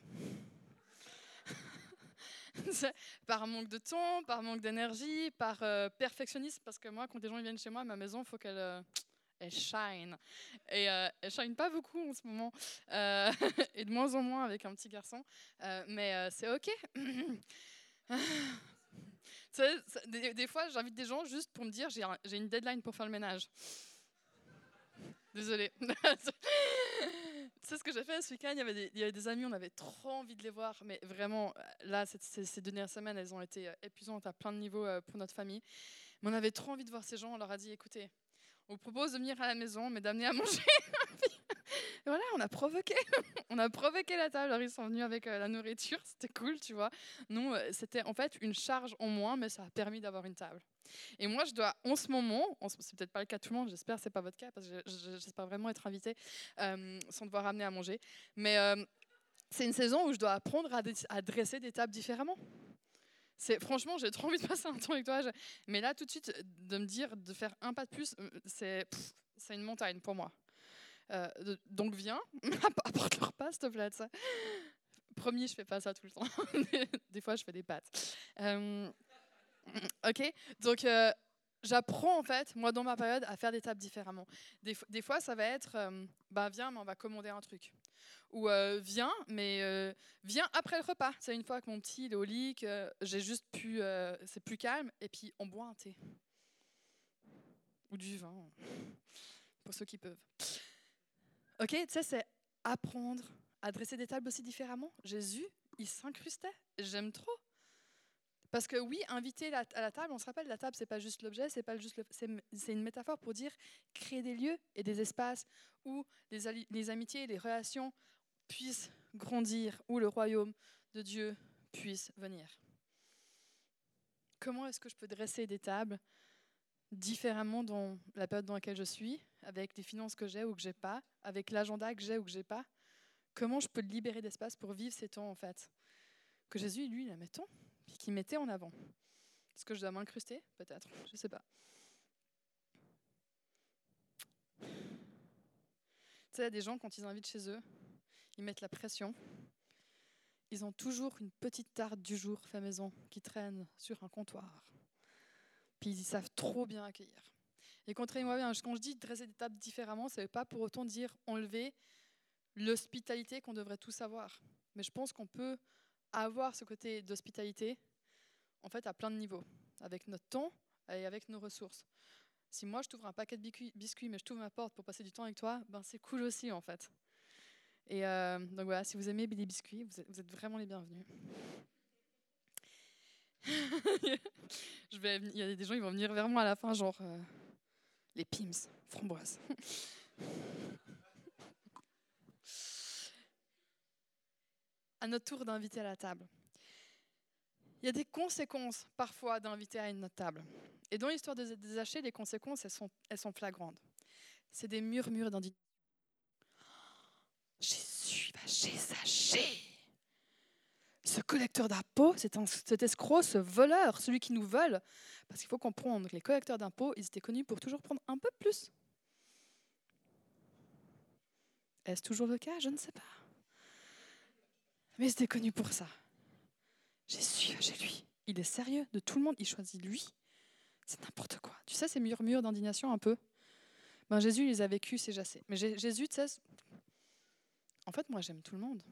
par manque de temps, par manque d'énergie, par euh, perfectionnisme, parce que moi, quand des gens viennent chez moi, ma maison, il faut qu'elle euh, shine. Et euh, elle shine pas beaucoup en ce moment, euh, et de moins en moins avec un petit garçon, mais c'est ok. des, fois, j'invite des gens juste pour me dire j'ai une deadline pour faire le ménage. Désolée. C'est ce que j'ai fait ce week-end? Il, y avait des, amis, on avait trop envie de les voir, mais vraiment, là, ces, dernières semaines, elles ont été épuisantes à plein de niveaux pour notre famille. Mais on avait trop envie de voir ces gens. On leur a dit écoutez, on vous propose de venir à la maison, mais d'amener à manger. Voilà, on a provoqué. on a provoqué la table. Alors, ils sont venus avec euh, la nourriture. C'était cool, tu vois. Nous, euh, c'était en fait une charge en moins, mais ça a permis d'avoir une table. Et moi, je dois, en ce moment, c'est peut-être pas le cas de tout le monde, j'espère que c'est pas votre cas, parce que j'espère vraiment être invitée euh, sans devoir amener à manger. Mais c'est une saison où je dois apprendre à, dresser des tables différemment franchement, j'ai trop envie de passer un temps avec toi. Mais là, tout de suite, de me dire de faire un pas de plus, euh, c'est une montagne pour moi. Euh, donc viens, apporte le repas, s'il te plaît. Promis, je fais pas ça tout le temps. des fois, je fais des pâtes. Euh, ok, donc j'apprends en fait, moi dans ma période, à faire des tables différemment. Des, fois, ça va être, bah viens, mais on va commander un truc ou euh, viens, mais euh, viens après le repas. C'est une fois que mon petit est au lit, que j'ai juste pu, euh, c'est plus calme, et puis on boit un thé ou du vin pour ceux qui peuvent. Ok, tu sais, c'est apprendre à dresser des tables aussi différemment. Jésus, il s'incrustait. J'aime trop. Parce que oui, inviter à la table, on se rappelle, la table, c'est pas juste l'objet, c'est pas juste, c'est une métaphore pour dire créer des lieux et des espaces où les, amitiés, les relations puisse grandir, où le royaume de Dieu puisse venir. Comment est-ce que je peux dresser des tables différemment dans la période dans laquelle je suis, avec les finances que j'ai ou que j'ai pas, avec l'agenda que j'ai ou que j'ai pas? Comment je peux libérer d'espace pour vivre ces temps en fait? Que Jésus, lui, il a met tant. Puis qui mettait en avant. Est-ce que je dois m'incruster? Peut-être, je ne sais pas. Tu sais, il y a des gens, quand ils invitent chez eux, ils mettent la pression. Ils ont toujours une petite tarte du jour fait maison qui traîne sur un comptoir. Puis ils savent trop bien accueillir. Et contrairement à quand je dis dresser des tables différemment, ça ne veut pas pour autant dire enlever l'hospitalité qu'on devrait tous avoir. Mais je pense qu'on peut avoir ce côté d'hospitalité en fait à plein de niveaux, avec notre temps et avec nos ressources. Si moi je t'ouvre un paquet de biscuits, mais je t'ouvre ma porte pour passer du temps avec toi, ben c'est cool aussi en fait. Et euh, donc voilà, si vous aimez les biscuits, vous êtes, vraiment les bienvenus. il y a des gens qui vont venir vers moi à la fin, genre euh, les pims, framboises. à notre tour d'inviter à la table. Il y a des conséquences parfois d'inviter à une table. Et dans l'histoire des Zachée, les conséquences, elles sont, flagrantes. C'est des murmures d'indignation. Jésus va chez. Ce collecteur d'impôts, cet escroc, ce voleur, celui qui nous vole. Parce qu'il faut comprendre que les collecteurs d'impôts, ils étaient connus pour toujours prendre un peu plus. Est-ce toujours le cas? Je ne sais pas. Mais c'était connu pour ça. Jésus chez lui. Il est sérieux de tout le monde. Il choisit lui. C'est n'importe quoi. Tu sais, ces murmures d'indignation un peu. Ben, Jésus, il les a vécus, c'est assez. Mais Jésus, tu sais, en fait, moi, j'aime tout le monde.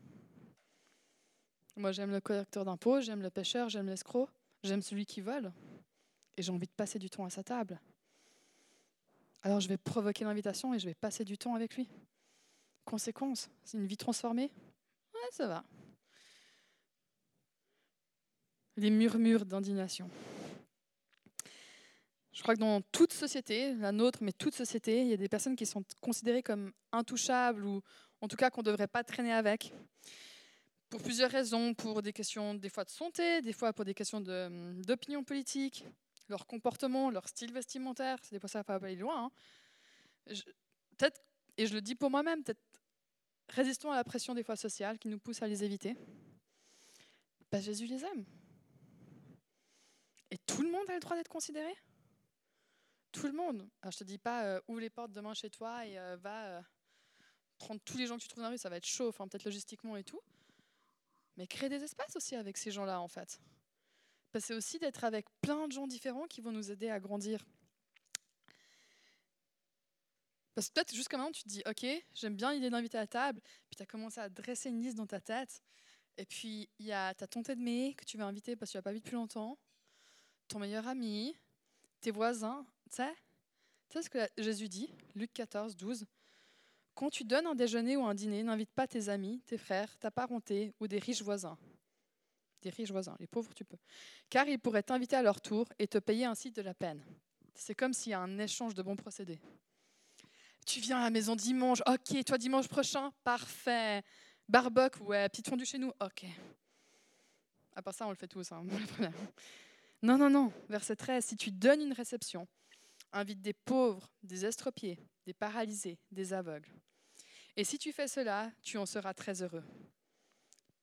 Moi, j'aime le collecteur d'impôts, j'aime le pêcheur, j'aime l'escroc, j'aime celui qui vole. Et j'ai envie de passer du temps à sa table. Alors, je vais provoquer l'invitation et je vais passer du temps avec lui. Conséquence, c'est une vie transformée Ouais, ça va les murmures d'indignation. Je crois que dans toute société, la nôtre, mais toute société, il y a des personnes qui sont considérées comme intouchables ou en tout cas qu'on ne devrait pas traîner avec. Pour plusieurs raisons, pour des questions des fois de santé, des fois pour des questions d'opinion politique, leur comportement, leur style vestimentaire, des fois ça va pas aller loin. Hein. Peut-être, et je le dis pour moi-même, peut-être résistons à la pression des fois sociale qui nous pousse à les éviter. Jésus les aime. Et tout le monde a le droit d'être considéré? Tout le monde. Alors, je te dis pas, euh, ouvre les portes demain chez toi et euh, va euh, prendre tous les gens que tu trouves dans la rue, ça va être chaud, peut-être logistiquement et tout. Mais crée des espaces aussi avec ces gens-là, en fait. Parce que c'est aussi d'être avec plein de gens différents qui vont nous aider à grandir. Parce que peut-être jusqu'à maintenant, tu te dis, OK, j'aime bien l'idée d'inviter à table, puis tu as commencé à dresser une liste dans ta tête, et puis il y a ta tante mai que tu vas inviter parce que tu l'as pas vu depuis longtemps, ton meilleur ami, tes voisins. Tu sais, tu sais ce que Jésus dit, Luc 14, 12 Quand tu donnes un déjeuner ou un dîner, n'invite pas tes amis, tes frères, ta parenté ou des riches voisins. Des riches voisins, les pauvres, tu peux. Car ils pourraient t'inviter à leur tour et te payer ainsi de la peine. C'est comme s'il y a un échange de bons procédés. Tu viens à la maison dimanche, ok, toi dimanche prochain, parfait. Barbuck, ouais, petite fondue chez nous, ok. À part ça, on le fait tous. Hein. Non, non, non. Verset 13, si tu donnes une réception, invite des pauvres, des estropiés, des paralysés, des aveugles. Et si tu fais cela, tu en seras très heureux.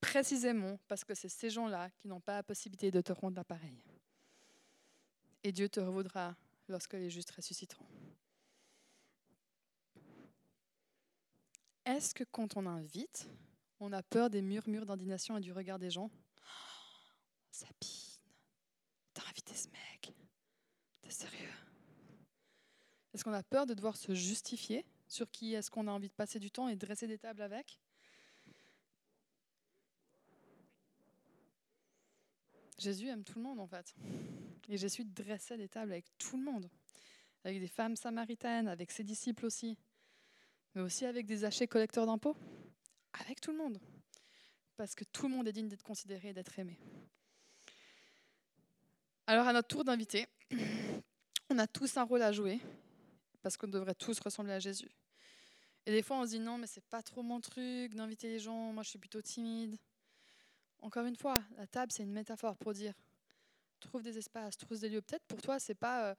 Précisément parce que c'est ces gens-là qui n'ont pas la possibilité de te rendre l'appareil. Et Dieu te revaudra lorsque les justes ressusciteront. Est-ce que quand on invite, on a peur des murmures d'indignation et du regard des gens? Ça pique T'as invité ce mec T'es sérieux? Est-ce qu'on a peur de devoir se justifier sur qui est-ce qu'on a envie de passer du temps et dresser des tables avec? Jésus aime tout le monde en fait. Et Jésus dressait des tables avec tout le monde. Avec des femmes samaritaines, avec ses disciples aussi. Mais aussi avec des hachés collecteurs d'impôts. Avec tout le monde. Parce que tout le monde est digne d'être considéré et d'être aimé. Alors, à notre tour d'inviter, on a tous un rôle à jouer, parce qu'on devrait tous ressembler à Jésus. Et des fois, on se dit non, mais c'est pas trop mon truc d'inviter les gens, moi je suis plutôt timide. Encore une fois, la table, c'est une métaphore pour dire trouve des espaces, trouve des lieux. Peut-être pour toi, c'est pas euh,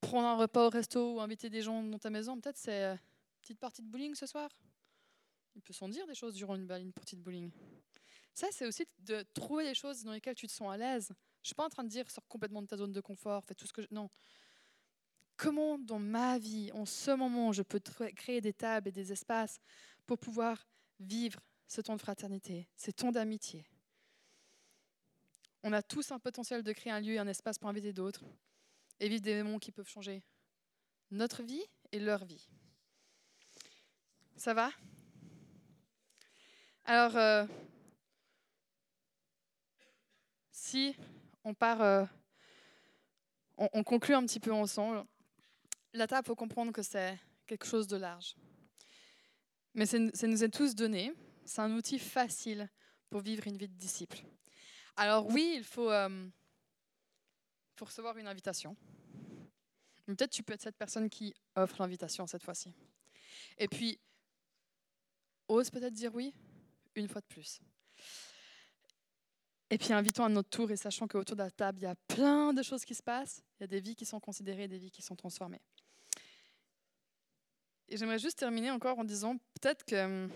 prendre un repas au resto ou inviter des gens dans ta maison, peut-être c'est euh, petite partie de bowling ce soir. Il peut s'en dire des choses durant une, une partie de bowling. Ça, c'est aussi de trouver des choses dans lesquelles tu te sens à l'aise. Je suis pas en train de dire sors complètement de ta zone de confort, fais tout ce que je... Non. Comment dans ma vie, en ce moment, je peux créer des tables et des espaces pour pouvoir vivre ce temps de fraternité, ces temps d'amitié? On a tous un potentiel de créer un lieu et un espace pour inviter d'autres et vivre des moments qui peuvent changer notre vie et leur vie. Ça va? Alors, euh, si on part, euh, on, conclut un petit peu ensemble, la table, faut comprendre que c'est quelque chose de large. Mais ça nous est tous donné. C'est un outil facile pour vivre une vie de disciple. Alors oui, il faut, euh, faut recevoir une invitation. Peut-être tu peux être cette personne qui offre l'invitation cette fois-ci. Et puis, ose peut-être dire oui une fois de plus. Et puis invitons à notre tour et sachant qu'autour de la table, il y a plein de choses qui se passent, il y a des vies qui sont considérées, des vies qui sont transformées. Et j'aimerais juste terminer encore en disant peut-être que hum,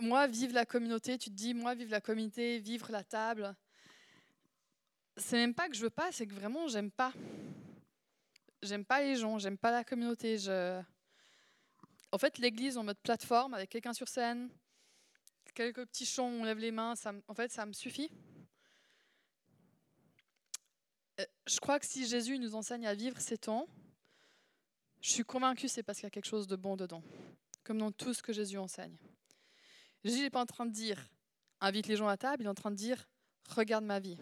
moi, vivre la communauté, tu te dis, moi, vivre la communauté, vivre la table, c'est même pas que je veux pas, c'est que vraiment, j'aime pas. J'aime pas les gens, j'aime pas la communauté. En fait, l'église en mode plateforme, avec quelqu'un sur scène, quelques petits chants, on lève les mains, en fait, ça me suffit. Euh, je crois que si Jésus nous enseigne à vivre ces temps, je suis convaincue c'est parce qu'il y a quelque chose de bon dedans, comme dans tout ce que Jésus enseigne. Jésus n'est pas en train de dire invite les gens à table, il est en train de dire regarde ma vie.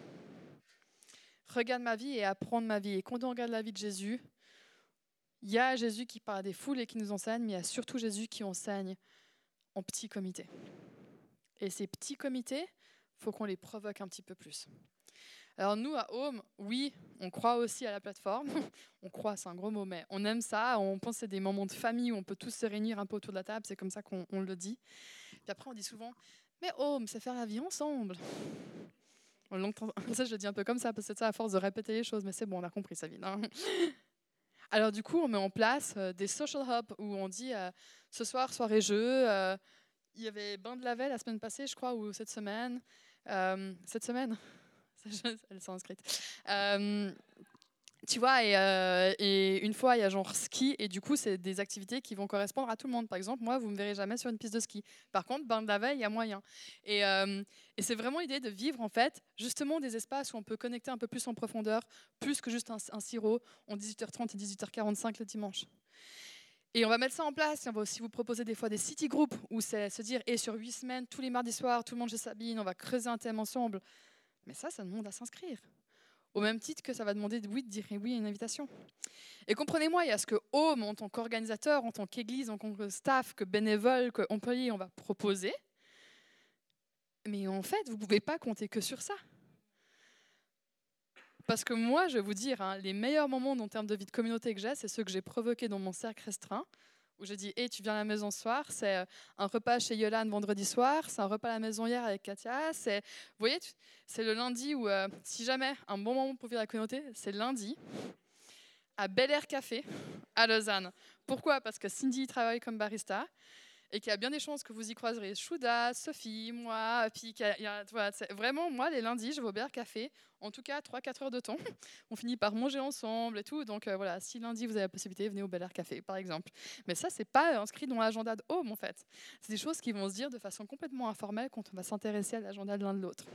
Regarde ma vie et apprends ma vie. Et quand on regarde la vie de Jésus, il y a Jésus qui parle des foules et qui nous enseigne, mais il y a surtout Jésus qui enseigne en petits comités. Et ces petits comités, faut qu'on les provoque un petit peu plus. Alors nous, à Home, oui, on croit aussi à la plateforme. on croit, c'est un gros mot, mais on aime ça. On pense que c'est des moments de famille où on peut tous se réunir un peu autour de la table. C'est comme ça qu'on le dit. Puis après, on dit souvent, mais Home, c'est faire la vie ensemble. Ça, je le dis un peu comme ça, parce que ça à force de répéter les choses, mais c'est bon, on a compris sa vie. Alors du coup, on met en place euh, des social hubs où on dit euh, ce soir, soirée jeu. Euh, il y avait Bain de Lavelle la semaine passée, je crois, ou cette semaine. cette semaine Elle s'est inscrite. Tu vois, euh, et, une fois, il y a genre ski, et du coup, c'est des activités qui vont correspondre à tout le monde. Par exemple, moi, vous ne me verrez jamais sur une piste de ski. Par contre, bain de la veille, il y a moyen. Et, euh, c'est vraiment l'idée de vivre, en fait, justement des espaces où on peut connecter un peu plus en profondeur, plus que juste un sirop, en 18h30 et 18h45 le dimanche. Et on va mettre ça en place. On va aussi vous proposer des fois des city groups où c'est se dire, et sur huit semaines, tous les mardis soirs, tout le monde chez Sabine, on va creuser un thème ensemble. Mais ça, ça demande à s'inscrire au même titre que ça va demander oui de dire oui à une invitation. Et comprenez-moi, il y a ce que Home, en tant qu'organisateur, en tant qu'église, en tant que staff, que bénévole, qu'employé, on va proposer. Mais en fait, vous ne pouvez pas compter que sur ça. Parce que moi, je vais vous dire, hein, les meilleurs moments en termes de vie de communauté que j'ai, c'est ceux que j'ai provoqués dans mon cercle restreint, où j'ai dit, hey, tu viens à la maison ce soir, c'est euh, un repas chez Yolande vendredi soir, c'est un repas à la maison hier avec Katia, c'est, vous voyez, c'est le lundi où, euh, si jamais un bon moment pour vivre la communauté, c'est lundi, à Bel Air Café, à Lausanne. Pourquoi? Parce que Cindy travaille comme barista, et qu'il y a bien des chances que vous y croiserez Chouda, Sophie, moi, puis y a, vraiment, moi, les lundis, je vais au Air Café, en tout cas 3-4 heures de temps. On finit par manger ensemble et tout. Donc euh, voilà, si lundi vous avez la possibilité, venez au Bel Air Café par exemple. Mais ça, c'est pas inscrit dans l'agenda de Home en fait. C'est des choses qui vont se dire de façon complètement informelle quand on va s'intéresser à l'agenda de l'un de l'autre.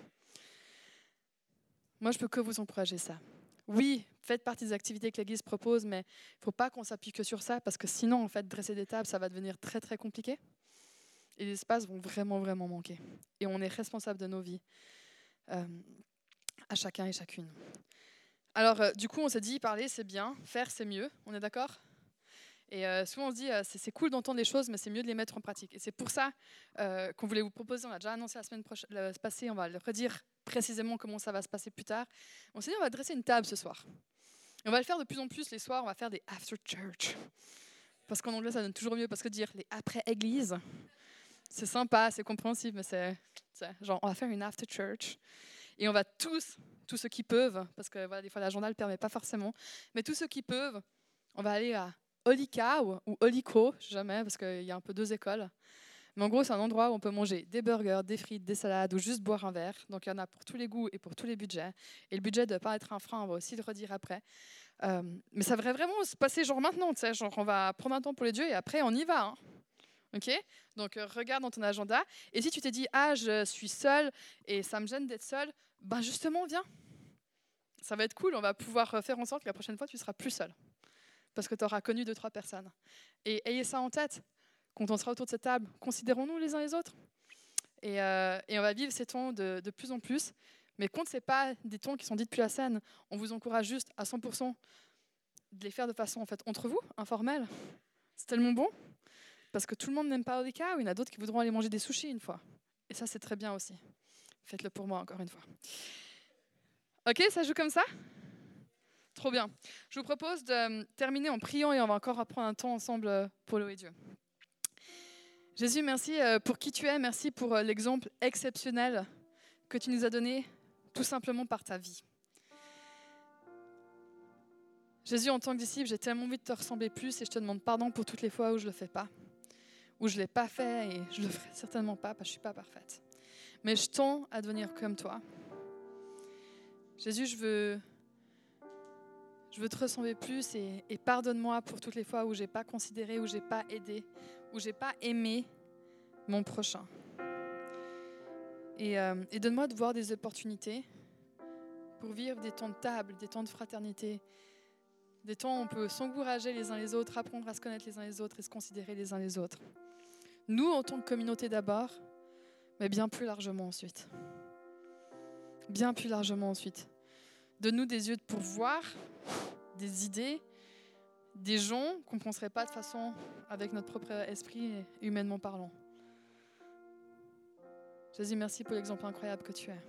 Moi, je peux que vous encourager ça. Oui, faites partie des activités que l'Église propose, mais il ne faut pas qu'on s'appuie que sur ça, parce que sinon, en fait, dresser des tables, ça va devenir très, très compliqué. Et les espaces vont vraiment, vraiment manquer. Et on est responsable de nos vies. Euh, à chacun et chacune. Alors, euh, du coup, on s'est dit, parler, c'est bien, faire, c'est mieux. On est d'accord? Et euh, souvent, on se dit, euh, c'est cool d'entendre les choses, mais c'est mieux de les mettre en pratique. Et c'est pour ça qu'on voulait vous proposer, on l'a déjà annoncé la semaine passée, on va le redire précisément comment ça va se passer plus tard. On s'est dit, on va dresser une table ce soir. Et on va le faire de plus en plus les soirs, on va faire des after church. Parce qu'en anglais, ça donne toujours mieux, parce que dire les après-église, c'est sympa, c'est compréhensible, mais c'est genre, on va faire une after church. Et on va tous, tous ceux qui peuvent, parce que voilà, des fois l'agenda ne le permet pas forcément, mais tous ceux qui peuvent, on va aller à Olika ou, ou Oliko, jamais, parce qu'il y a un peu deux écoles. Mais en gros, c'est un endroit où on peut manger des burgers, des frites, des salades ou juste boire un verre. Donc il y en a pour tous les goûts et pour tous les budgets. Et le budget ne doit pas être un frein, on va aussi le redire après. Euh, mais ça devrait vraiment se passer genre maintenant, tu sais, genre on va prendre un temps pour les dieux et après on y va. Hein. Ok? Donc euh, regarde dans ton agenda. Et si tu t'es dit, ah, je suis seule et ça me gêne d'être seule, ben justement, viens. Ça va être cool, on va pouvoir faire en sorte que la prochaine fois, tu seras plus seule. Parce que tu auras connu deux, trois personnes. Et ayez ça en tête. Quand on sera autour de cette table, considérons-nous les uns les autres. Et, euh, on va vivre ces de, de plus en plus. Mais compte, ce pas des tons qui sont dits depuis la scène. On vous encourage juste à 100% de les faire de façon en fait entre vous, informelle. C'est tellement bon. Parce que tout le monde n'aime pas Odeka, ou il y en a d'autres qui voudront aller manger des sushis une fois. Et ça, c'est très bien aussi. Faites-le pour moi encore une fois. Ok, ça joue comme ça? Trop bien. Je vous propose de euh, terminer en priant et on va encore apprendre un temps ensemble euh, pour louer Dieu. Jésus, merci euh, pour qui tu es, merci pour l'exemple exceptionnel que tu nous as donné tout simplement par ta vie. Jésus, en tant que disciple, j'ai tellement envie de te ressembler plus et je te demande pardon pour toutes les fois où je ne le fais pas, où je ne l'ai pas fait et je ne le ferai certainement pas parce que je ne suis pas parfaite. Mais je tends à devenir comme toi. Jésus, je veux, je veux te ressembler plus et, pardonne-moi pour toutes les fois où je n'ai pas considéré, où je n'ai pas aidé, où je n'ai pas aimé mon prochain. Euh, et, donne-moi de voir des opportunités pour vivre des temps de table, des temps de fraternité, des temps où on peut s'encourager les uns les autres, apprendre à se connaître les uns les autres et se considérer les uns les autres. Nous, en tant que communauté d'abord, mais bien plus largement ensuite. Bien plus largement ensuite. Donne-nous des yeux pour voir des idées, des gens qu'on ne penserait pas de façon avec notre propre esprit, humainement parlant. Jésus, merci pour l'exemple incroyable que tu es.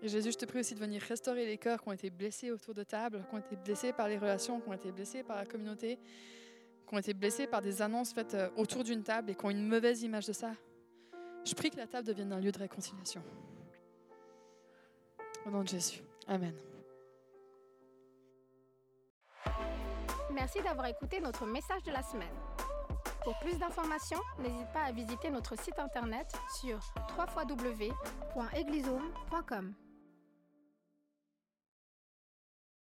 Et Jésus, je te prie aussi de venir restaurer les cœurs qui ont été blessés autour de table, qui ont été blessés par les relations, qui ont été blessés par la communauté, qui ont été blessés par des annonces faites euh, autour d'une table et qui ont une mauvaise image de ça. Je prie que la table devienne un lieu de réconciliation. Au nom de Jésus. Amen. Merci d'avoir écouté notre message de la semaine. Pour plus d'informations, n'hésite pas à visiter notre site internet sur www.eglisome.com.